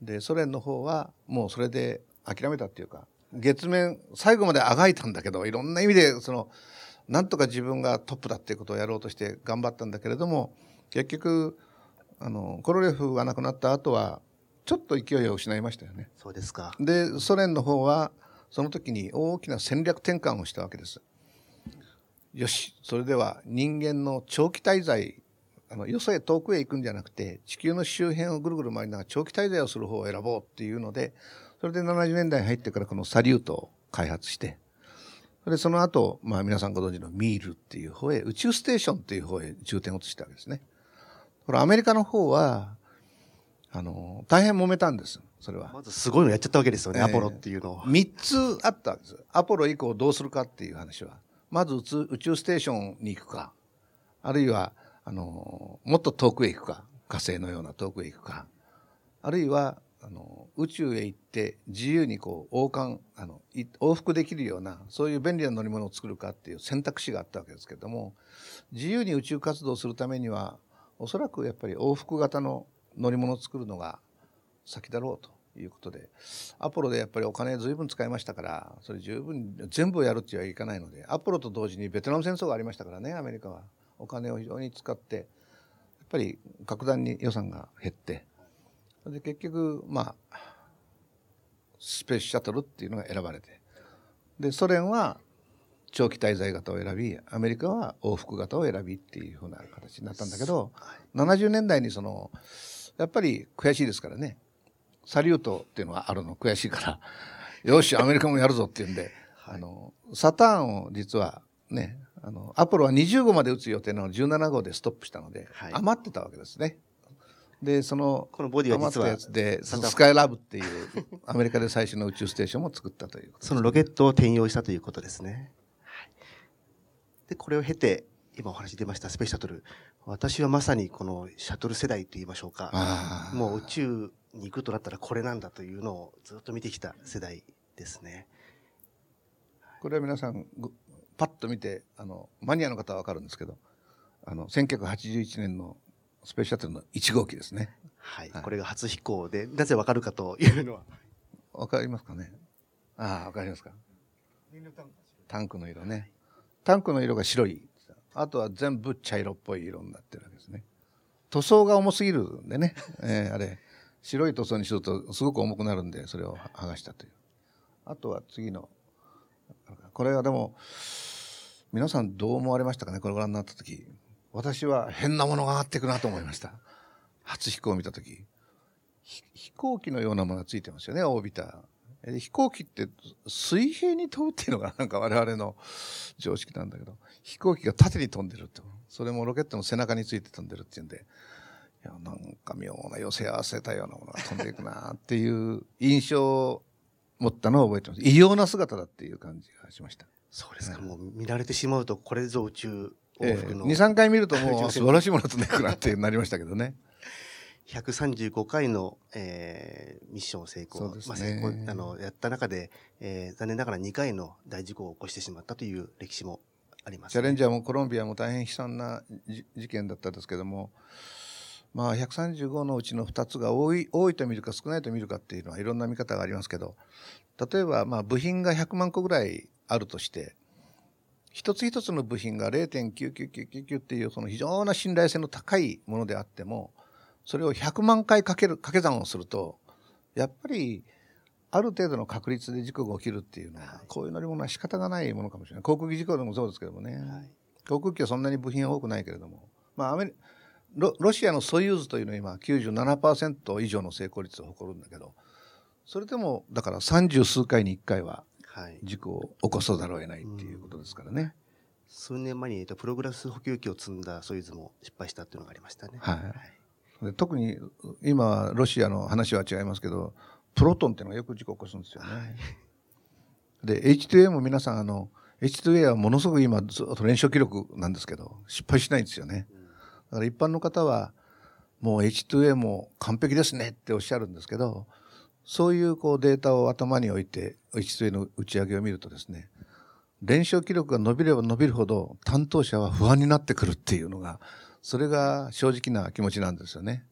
でソ連の方はもうそれで諦めたっていうか月面最後まであがいたんだけどいろんな意味でそのなんとか自分がトップだっていうことをやろうとして頑張ったんだけれども結局あのコロレフが亡くなった後はちょっと勢いを失いましたよね。そうですかでソ連の方はその時に大きな戦略転換をしたわけです。よし、それでは人間の長期滞在、あの、よそへ遠くへ行くんじゃなくて、地球の周辺をぐるぐる回りながら長期滞在をする方を選ぼうっていうので、それで70年代に入ってからこのサリュートを開発して、でその後、まあ皆さんご存知のミールっていう方へ、宇宙ステーションっていう方へ重点を移したわけですね。これアメリカの方は、あの、大変揉めたんです。それは。まずすごいのやっちゃったわけですよね、えー、アポロっていうのを。3つあったんです。アポロ以降どうするかっていう話は。まず宇宙ステーションに行くか、あるいは、あの、もっと遠くへ行くか、火星のような遠くへ行くか、あるいは、あの、宇宙へ行って自由にこう、王冠、あの、往復できるような、そういう便利な乗り物を作るかっていう選択肢があったわけですけども、自由に宇宙活動するためには、おそらくやっぱり往復型の乗り物を作るのが先だろうということでアポロでやっぱりお金ずいぶん使いましたからそれ十分全部やるってはいかないのでアポロと同時にベトナム戦争がありましたからねアメリカは。お金を非常に使ってやっぱり格段に予算が減ってで結局まあスペースシャトルっていうのが選ばれて。でソ連は長期滞在型を選びアメリカは往復型を選びっていうふうな形になったんだけど70年代にそのやっぱり悔しいですからね。サリュートっていうのはあるの悔しいから よしアメリカもやるぞっていうんで、はい、あのサターンを実はねあのアポロは20号まで撃つ予定なの17号でストップしたので、はい、余ってたわけですね。でそのこのボディは実はやつでスカイラブっていうアメリカで最初の宇宙ステーションも作ったというそのロケットを転用したということですね。でこれを経て今お話出ましたスペースシャトル。私はまさにこのシャトル世代といいましょうか。もう宇宙に行くとなったらこれなんだというのをずっと見てきた世代ですね。これは皆さんパッと見てあのマニアの方は分かるんですけどあの1981年のスペースシャトルの1号機ですね。はい、はい、これが初飛行でなぜ分かるかというのは。分かりますかね？ああ分かりますか？タンクの色ね。タンクの色が白いあとは全部茶色っぽい色になってるわけですね。塗装が重すぎるんでね、えー、あれ。白い塗装にするとすごく重くなるんでそれを剥がしたという。あとは次の。これはでも皆さんどう思われましたかね？これご覧になった時私は変なものが上がっていくなと思いました。初飛行を見た時。飛行機のようなものがついてますよねオービター。飛行機って水平に飛ぶっていうのがなんか我々の常識なんだけど飛行機が縦に飛んでるってそれもロケットの背中について飛んでるっていうんで。いやなんか妙な寄せ合わせたようなものが飛んでいくなっていう印象を持ったのを覚えてます。異様な姿だっていう感じがしました。そうですか、もう見られてしまうとこれぞ宇宙。往復の、えー、23回見るともう 素晴らしいものとねくなってなりましたけどね。135回の、えー、ミッション成功、ね、まあ、あのやった中で、えー、残念ながら2回の大事故を起こしてしまったという歴史もあります、ね、チャレンジャーもコロンビアも大変悲惨な事件だったんですけどもまあ、135のうちの2つが多い多いと見るか少ないと見るかっていうのはいろんな見方がありますけど例えばまあ部品が100万個ぐらいあるとして一つ一つの部品が0.99999っていうその非常な信頼性の高いものであってもそれを100万回かける掛け算をするとやっぱりある程度の確率で事故が起きるっていうのは、こういう乗り物は仕方がないものかもしれない。航空機事故でもそうですけどもね、はい、航空機はそんなに部品は多くないけれどもまあアメリロロシアのソユーズというのは今97%以上の成功率を誇るんだけどそれでもだから三十数回に1回は事故を起こさざるを得ないっていうことですからね。数年前にプログラス補給機を積んだソユーズも失敗したっていうのがありましたね。はい、はい、特に今ロシアの話は違いますけどプロトンっていうのがよく事故を起こすんですよね。はい、で H2A も皆さんあの H2A はものすごく今ずっと連勝記録なんですけど失敗しないんですよね。うんだから一般の方はもう H2A も完璧ですねっておっしゃるんですけどそういうこうデータを頭に置いて H2A の打ち上げを見るとですね連勝記録が伸びれば伸びるほど担当者は不安になってくるっていうのがそれが正直な気持ちなんですよね。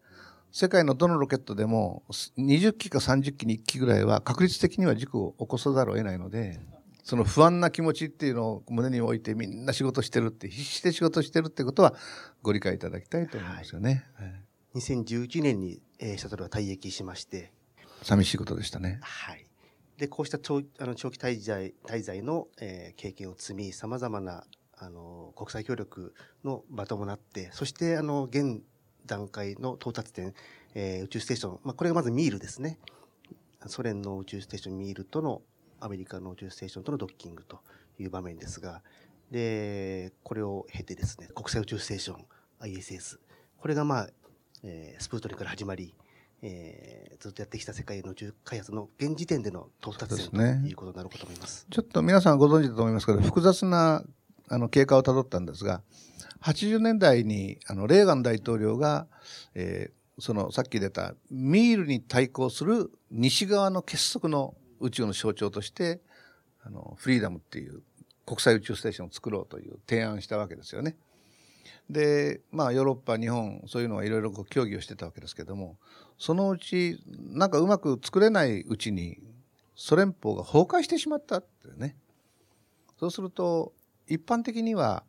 世界のどのロケットでも20機か30機に1機ぐらいは確率的には事故を起こさざるを得ないのでその不安な気持ちっていうのを胸に置いてみんな仕事してるって必死で仕事してるってことはご理解いただきたいと思いますよね。はい、2011年に、えー、シャトルは退役しまして寂しいことでしたね。はい。で、こうした長あの長期滞在滞在の、えー経験を積み、様々なあの国際協力の場ともなって、そしてあの現段階の到達点、えー宇宙ステーション、まあ、これがまずミールですね。ソ連の宇宙ステーションミールとのアメリカの宇宙ステーションとのドッキングという場面ですが、で、これを経てですね、国際宇宙ステーション ISS、これがまあ、えースプートニクから始まり、えーずっとやってきた世界の宇宙開発の現時点での到達点ねいうことになるかと思います。ちょっと皆さんご存知だと思いますけど、複雑なあの経過をたどったんですが、80年代にあのレーガン大統領が、えーそのさっき出たミールに対抗する西側の結束の宇宙の象徴として、あのフリーダムっていう国際宇宙ステーションを作ろうという提案したわけですよね。で、まあヨーロッパ、日本、そういうのはいろいろ協議をしてたわけですけども、そのうち、なんかうまく作れないうちに、ソ連邦が崩壊してしまったってね。そうすると、一般的には、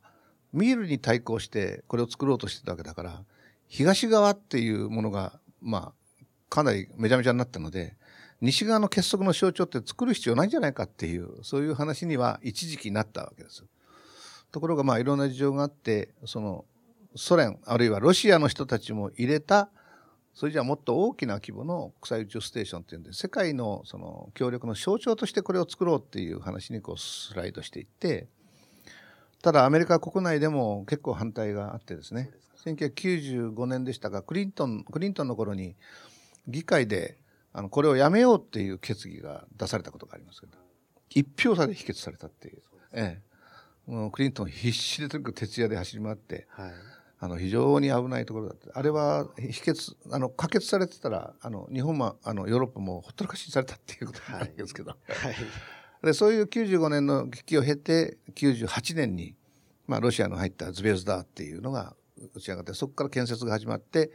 ミールに対抗してこれを作ろうとしてたわけだから、東側っていうものが、まあ、かなりめちゃめちゃになったので、西側の結束の象徴って作る必要ないんじゃないかっていう、そういう話には一時期なったわけです。ところがまあいろんな事情があって、そのソ連、あるいはロシアの人たちも入れた、それじゃあもっと大きな規模の国際宇宙ステーションっていうんで、世界のその協力の象徴としてこれを作ろうっていう話にこうスライドしていって、ただアメリカ国内でも結構反対があってですね、1995年でしたが、クリントン、クリントンの頃に議会であのこれをやめようっていう決議が出されたことがありますけど、一票差で否決されたっていう。ええ。クリントン必死でとにかく徹夜で走り回って、はい。あの非常に危ないところだった。あれは否決、あの可決されてたら、あの日本もあのヨーロッパもほったらかしにされたっていうことになるんですけど、はい。でそういう95年の危機を経て、98年に、まあ、ロシアの入ったズベズダーっていうのが打ち上がって、そこから建設が始まって、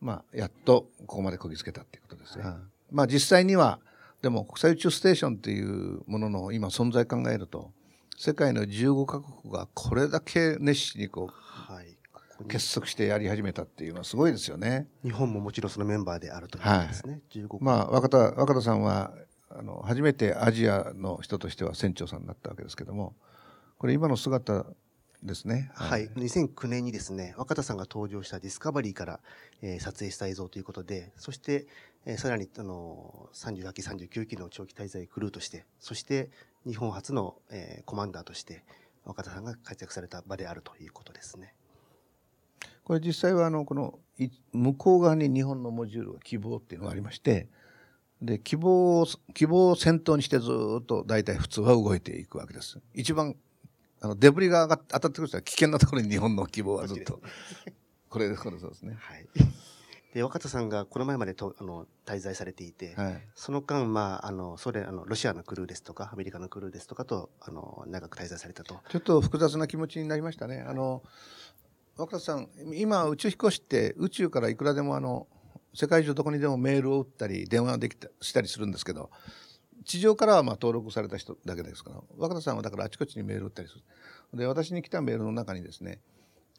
まあ、やっとここまでこぎつけたっていうことですが、まあ実際には、でも国際宇宙ステーションっていうものの今存在考えると、世界の15カ国がこれだけ熱心にこはい。ここ結束してやり始めたっていうのはすごいですよね。日本ももちろんそのメンバーであるということですね。15まあ若田若田さんはあの初めてアジアの人としては船長さんになったわけですけども、これ今の姿ですね。はい、2009年にですね、若田さんが登場したディスカバリーから、えー撮影した映像ということで、そして、えーさらにあの38期、39期の長期滞在クルーとして、そして日本初の、えーコマンダーとして、若田さんが活躍された場であるということですね。これ実際はあのこのい向こう側に日本のモジュールが希望っていうのがありましてで希望を希望を先頭にしてずーっと大体普通は動いていくわけです一番あのデブリが上がっ当たってくる人は危険なところに日本の希望はずっと これこれそうですねはい。で、若田さんがこの前までとあの滞在されていて、はいその間、まあ、あの、ソ連、あの、ロシアのクルーですとか、アメリカのクルーですとかと、あの、長く滞在されたと。ちょっと複雑な気持ちになりましたね。あの、若田さん、今、宇宙飛行士って宇宙からいくらでもあの、世界中どこにでもメールを打ったり、電話できたしたりするんですけど、地上からはまあ登録された人だけですから、若田さんはだからあちこちにメールを打ったりする。で、私に来たメールの中にですね、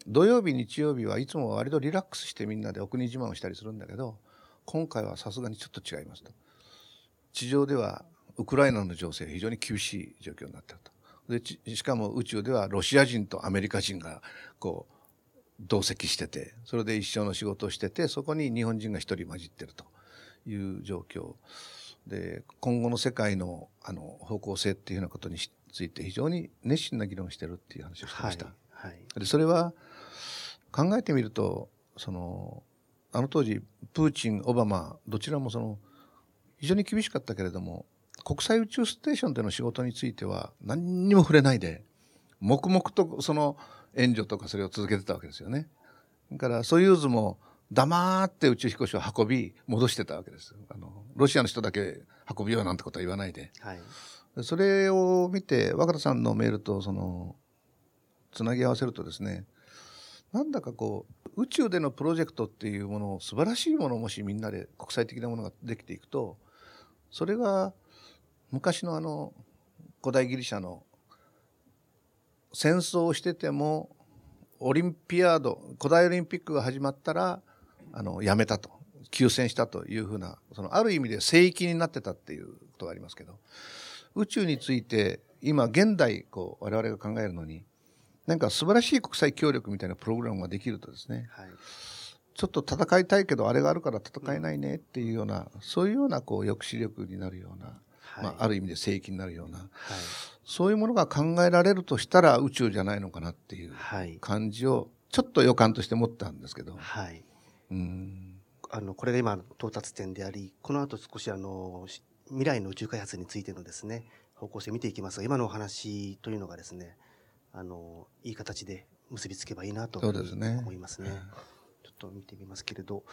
土曜日、日曜日はいつもは割とリラックスしてみんなでお国自慢をしたりするんだけど、今回はさすがにちょっと違いますと。地上ではウクライナの情勢が非常に厳しい状況になっていると。でちしかも宇宙ではロシア人とアメリカ人がこう同席しててそれで一緒の仕事をしててそこに日本人が一人混じってるという状況で今後の世界のあの方向性っていうようなことにしついて非常に熱心な議論をしてるっていう話をしてました。はい。でそれは考えてみるとそのあの当時プーチンオバマどちらもその非常に厳しかったけれども国際宇宙ステーションでの仕事については何にも触れないで黙々とその援助とかそれを続けてたわけですよね。だからソユーズも黙って宇宙飛行士を運び戻してたわけです。あのロシアの人だけ運びようなんてことは言わないで。はい。でそれを見て若田さんのメールとそのつなぎ合わせるとですねなんだかこう宇宙でのプロジェクトっていうものを素晴らしいものをもしみんなで国際的なものができていくとそれが昔のあの古代ギリシャの戦争をしててもオリンピアード古代オリンピックが始まったらあのやめたと休戦したというふうな、そのある意味で聖域になってたっていうことがありますけど、宇宙について今現代こう我々が考えるのに、なんか素晴らしい国際協力みたいなプログラムができるとですね、はい。ちょっと戦いたいけどあれがあるから戦えないねっていうような、そういうようなこう抑止力になるような、はい。まあ、ある意味で聖域になるような、はい。そういうものが考えられるとしたら宇宙じゃないのかなっていうはい。感じをちょっと予感として持ったんですけど。はい。うん。あの、これが今の到達点であり、この後少しあの、し未来の宇宙開発についてのですね、方向性を見ていきますが、今のお話というのがですね、あの、いい形で結びつけばいいなとそうですね思いますね。ちょっと見てみますけれど、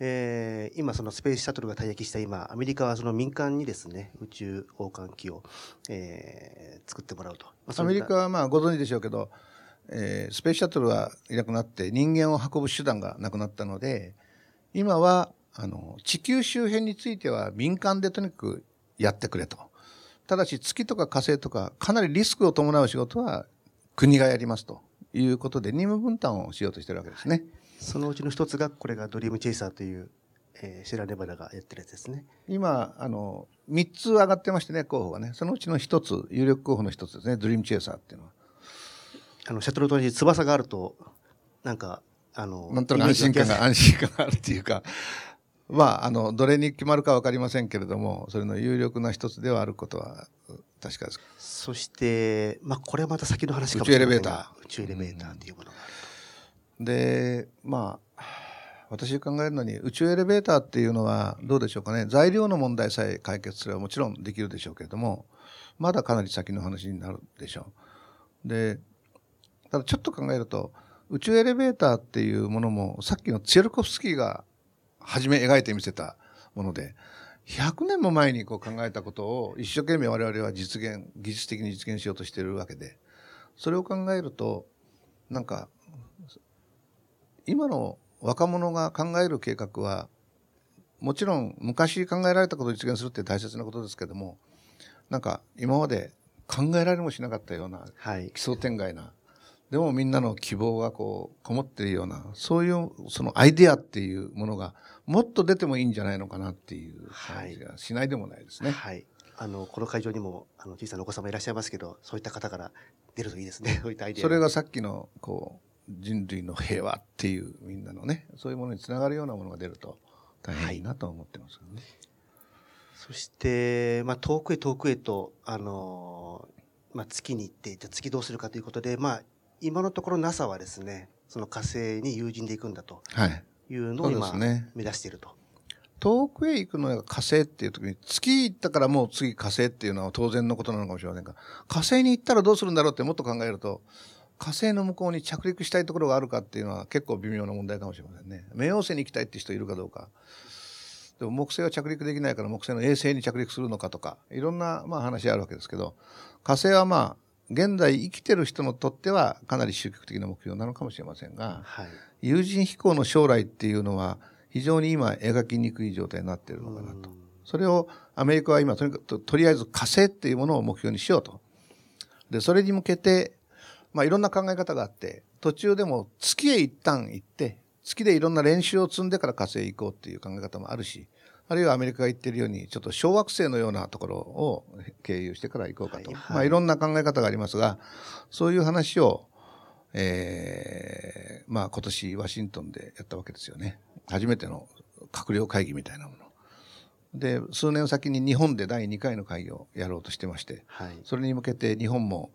えー今そのスペースシャトルが退役した今、アメリカはその民間にですね、宇宙交換機を、えー作ってもらうと。まあアメリカはまあご存知でしょうけど、えースペースシャトルがいなくなって人間を運ぶ手段がなくなったので、今はあの地球周辺については民間でとにかくやってくれと。ただし月とか火星とかかなりリスクを伴う仕事は国がやりますということで任務分担をしようとしてるわけですね。そのうちの一つが、これがドリームチェイサーという、えーシェラネバダがやってるやつですね。今、あの、3つ上がってましてね、候補がね。そのうちの1つ、有力候補の1つですね、ドリームチェイサーっていうのは。あの、シャトルと同じ翼があると、なんか、あの、なんとなく安心感が、安心感があるっていうか、まあ、あの、どれに決まるかわかりませんけれども、それの有力な一つではあることは確かです。すそして、まあ、これはまた先の話かもしれませんが宇宇宙エレベーターというものがあるで、まあ、私考えるのに、宇宙エレベーターっていうのはどうでしょうかね。材料の問題さえ解決すればもちろんできるでしょうけれども、まだかなり先の話になるでしょう。で、ただちょっと考えると、宇宙エレベーターっていうものも、さっきのツィエルコフスキーが初め描いてみせたもので、100年も前にこう考えたことを一生懸命我々は実現、技術的に実現しようとしているわけで、それを考えると、なんか、今の若者が考える計画は、もちろん昔考えられたことを実現するって大切なことですけども、なんか今まで考えられもしなかったようなはい。奇想天外な、でもみんなの希望がこう、こもっているような、そういうそのアイデアっていうものがもっと出てもいいんじゃないのかなっていう感じがしないでもないですね。はい。あの、この会場にも、あの、小さなお子様いらっしゃいますけど、そういった方から出るといいですね。そういったアイデア。それがさっきのこう人類の平和っていうみんなのねそういうものにつながるようなものが出ると大変いいなと思ってますけどね。そして、まあ、遠くへ遠くへと、あのーまあ、月に行って、じゃあ月どうするかということで、まあ、今のところ NASA はですね、その火星に有人で行くんだとはい。そうのを今、目指していると。遠くへ行くのが火星っていう時に月行ったからもう次火星っていうのは当然のことなのかもしれませんが火星に行ったらどうするんだろうってもっと考えると火星の向こうに着陸したいところがあるかっていうのは結構微妙な問題かもしれませんね。冥王星に行きたいって人いるかどうか。でも木星は着陸できないから木星の衛星に着陸するのかとかいろんなまあ話あるわけですけど火星はまあ現在生きてる人にとってはかなり終極的な目標なのかもしれませんがはい。有人飛行の将来っていうのは非常に今描きにくい状態になっているのかなと。うんそれをアメリカは今とにかくととりあえず火星っていうものを目標にしようと。で、それに向けて、まあいろんな考え方があって、途中でも月へ一旦行って、月でいろんな練習を積んでから火星へ行こうっていう考え方もあるし、あるいはアメリカが言ってるように、ちょっと小惑星のようなところを経由してから行こうかと。はいはいまあいろんな考え方がありますが、そういう話を、えーまあ今年ワシントンでやったわけですよね。初めての閣僚会議みたいなもの。で、数年先に日本で第2回の会議をやろうとしてまして、はい。それに向けて日本も、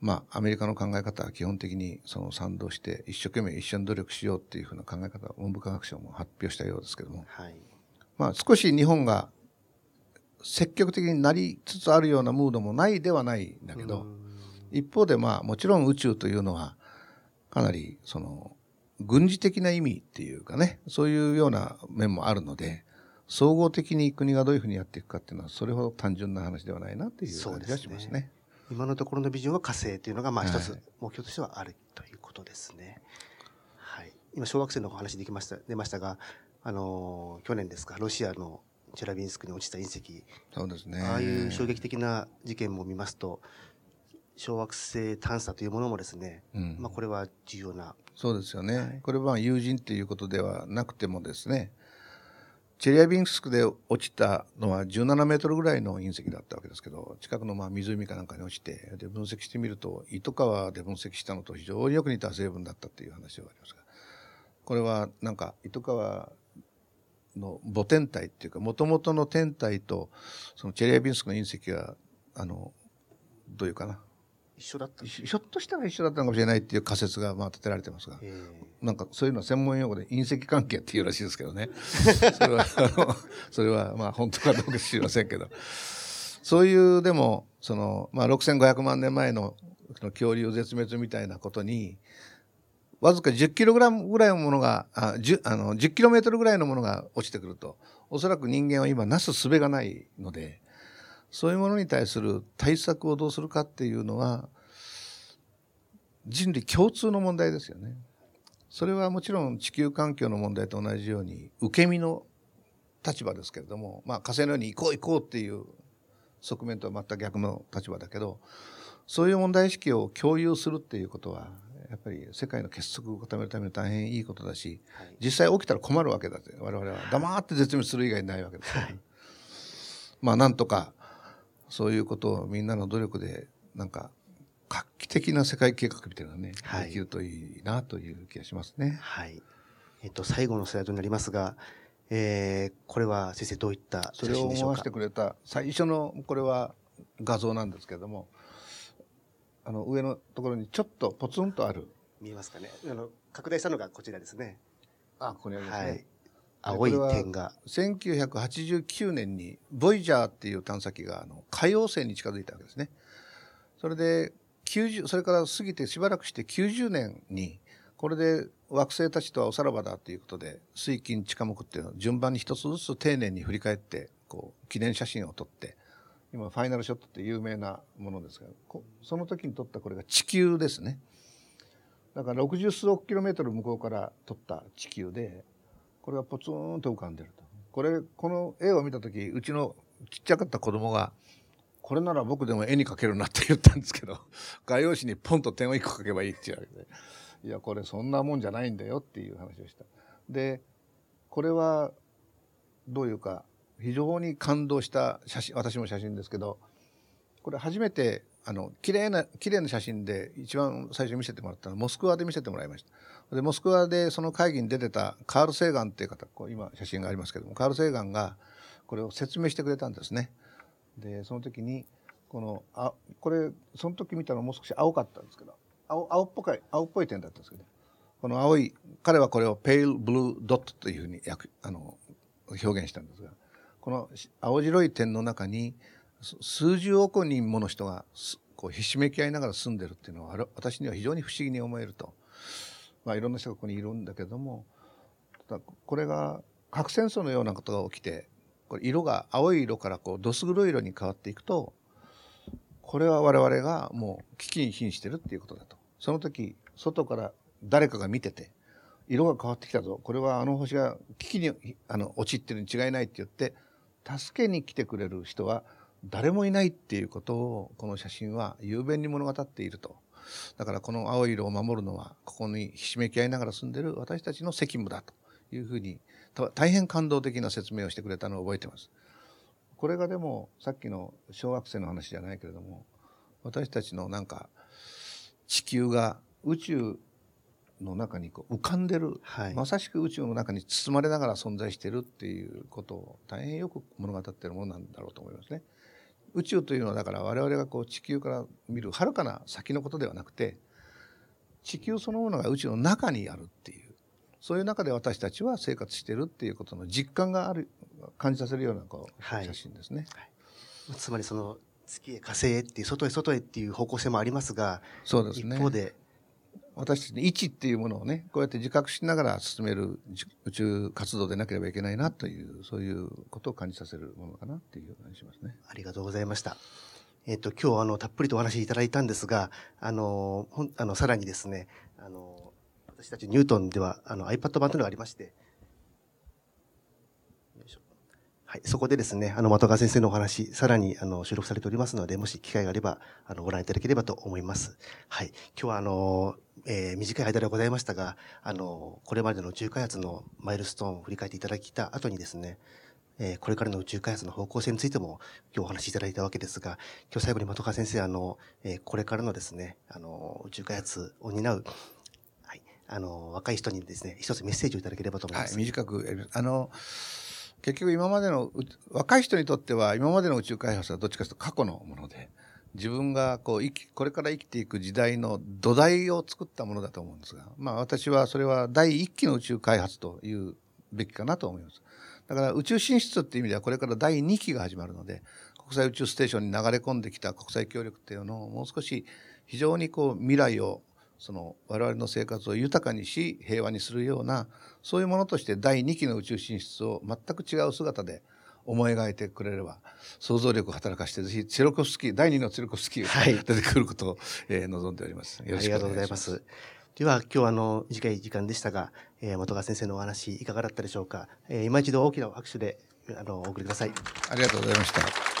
まあ、アメリカの考え方は基本的にその賛同して、一生懸命一緒に努力しようっていうふうな考え方を文部科学省も発表したようですけども、はい。まあ、少し日本が積極的になりつつあるようなムードもないではないんだけど、うん一方でまあもちろん宇宙というのはかなりその軍事的な意味っていうかねそういうような面もあるので総合的に国がどういうふうにやっていくかっていうのはそれほど単純な話ではないなっていう感じがしますね。はい目標としてはあるということですね。はい。今、小学生のお話できました、出ましたが、あのー去年ですか、ロシアのチェラビンスクに落ちた隕石、そうですね。ああいう衝撃的な事件も見ますと、小惑星探査というものもですね、うんまあこれは重要なそうですよね。はいこれは友人っていうことではなくてもですね、チェリアビンスクで落ちたのは17メートルぐらいの隕石だったわけですけど、近くのまあ湖かなんかに落ちて、で分析してみると、糸川で分析したのと非常によく似た成分だったっていう話がありますが、これはなんか糸川の母天体っていうか、もともとの天体と、そのチェリアビンスクの隕石が、あの、どういうかな、一緒だった。ひひょっとしたら一緒だったのかもしれないっていう仮説がまあ立てられてますが、えなんかそういうのは専門用語で隕石関係っていうらしいですけどね。それは、あの、それはまあ本当かどうか知りませんけど。そういう、でも、その、まあ6500万年前の恐竜絶滅みたいなことに、わずか10キログラムぐらいのものが、あ、10, あの10キロメートルぐらいのものが落ちてくると、おそらく人間は今なす術がないので、そういうものに対する対策をどうするかっていうのは、人類共通の問題ですよね。それはもちろん地球環境の問題と同じように受け身の立場ですけれども、まあ火星のように行こう行こうっていう側面とは全く逆の立場だけど、そういう問題意識を共有するっていうことは、やっぱり世界の結束を固めるために大変いいことだし、はい実際起きたら困るわけだって、我々は黙って絶滅する以外ないわけですから。まあなんとか、そういうことをみんなの努力で、なんか、画期的な世界計画みたいなのがね、はいできるといいなという気がしますね。はい。えっと、最後のスライドになりますが、えー、これは先生どういった写それを真でしょうか？思わせてくれた最初のこれは画像なんですけれどもあの上のところにちょっとポツンとある見えますかねあの、拡大したのがこちらですね。あここにありますね、はい。青い点が。1989年にボイジャーっていう探査機があの海王星に近づいたわけですね。それで90それから過ぎてしばらくして90年にこれで惑星たちとはおさらばだということで水金地下木っていうのを順番に一つずつ丁寧に振り返ってこう記念写真を撮って今ファイナルショットって有名なものですがその時に撮ったこれが地球ですね。だから60数億キロメートル向こうから撮った地球でこれがポツンと浮かんでると。これ、この絵を見たとき、うちのちっちゃかった子供が、これなら僕でも絵に描けるなって言ったんですけど、画用紙にポンと点を一個描けばいいって言われて、いや、これそんなもんじゃないんだよっていう話をした。で、これは、どういうか、非常に感動した写真、私も写真ですけど、これ初めて、あの、綺麗な、綺麗な写真で一番最初に見せてもらったのは、モスクワで見せてもらいました。で、モスクワでその会議に出てたカール・セーガンっていう方、こう今写真がありますけども、カール・セーガンがこれを説明してくれたんですね。で、その時に、この、あ、これ、その時見たのもう少し青かったんですけど、青、青っぽい、青っぽい点だったんですけど、この青い、彼はこれをペイル・ブルー・ドットというふうに訳あの表現したんですが、この青白い点の中に、数十億人もの人がこうひしめき合いながら住んでるっていうのはあら私には非常に不思議に思えると。まあいろんな人がここにいるんだけども、ただこれが核戦争のようなことが起きて、これ色が青い色からこうどす黒い色に変わっていくと、これは我々がもう危機に瀕してるっていうことだと。その時、外から誰かが見てて、色が変わってきたぞ。これはあの星が危機にあの陥ってるに違いないって言って、助けに来てくれる人は誰もいないっていうことをこの写真は雄弁に物語っていると。だからこの青い色を守るのはここにひしめき合いながら住んでる私たちの責務だというふうにた大変感動的な説明をしてくれたのを覚えてます。これがでもさっきの小惑星の話じゃないけれども私たちのなんか地球が宇宙の中にこう浮かんでるはい。まさしく宇宙の中に包まれながら存在しているっていうことを大変よく物語っているものなんだろうと思いますね。宇宙というのはだから我々がこう地球から見るはるかな先のことではなくて地球そのものが宇宙の中にあるっていうそういう中で私たちは生活しているっていうことの実感がある感じさせるようなこうはい写真ですね。つまりその、月へ火星へっていう、外へ外へっていう方向性もありますが、そうですね。一方で、私たちの位置っていうものをねこうやって自覚しながら進める宇宙活動でなければいけないなというそういうことを感じさせるものかなっていう感じしますね。ありがとうございました。えっ、と、今日あの、たっぷりとお話しいただいたんですが、あの、ほん、あの、さらにですね、あの、私たちニュートンでは、あの、iPad 版というのがありまして、よいしょ。はい、そこでですね、あの、的川先生のお話、さらに、あの、収録されておりますので、もし機会があれば、あの、ご覧いただければと思います。はい。今日は、あの、えー、短い間ではございましたが、あの、これまでの宇宙開発のマイルストーンを振り返っていただきた後にですね、えー、これからの宇宙開発の方向性についても今日お話しいただいたわけですが、今日最後に的川先生、あの、えー、これからのですね、あの、宇宙開発を担う、はい、あの、若い人にですね、一つメッセージをいただければと思います。はい、短く、あの、結局今までの、若い人にとっては今までの宇宙開発はどっちかというと過去のもので、自分がこう生き、これから生きていく時代の土台を作ったものだと思うんですが、まあ私はそれは第一期の宇宙開発というべきかなと思います。だから宇宙進出っていう意味ではこれから第2期が始まるので国際宇宙ステーションに流れ込んできた国際協力っていうのをもう少し非常にこう未来をその我々の生活を豊かにし平和にするようなそういうものとして第2期の宇宙進出を全く違う姿で思い描いてくれれば想像力を働かしてぜひチェロコフスキー第2のチェロコフスキーが出てくることを、えー、望んでおります。よろしくお願いします。では今日はあの短い時間でしたが、えー、本川先生のお話いかがだったでしょうか、えー、今一度大きな拍手であのお送りください。ありがとうございました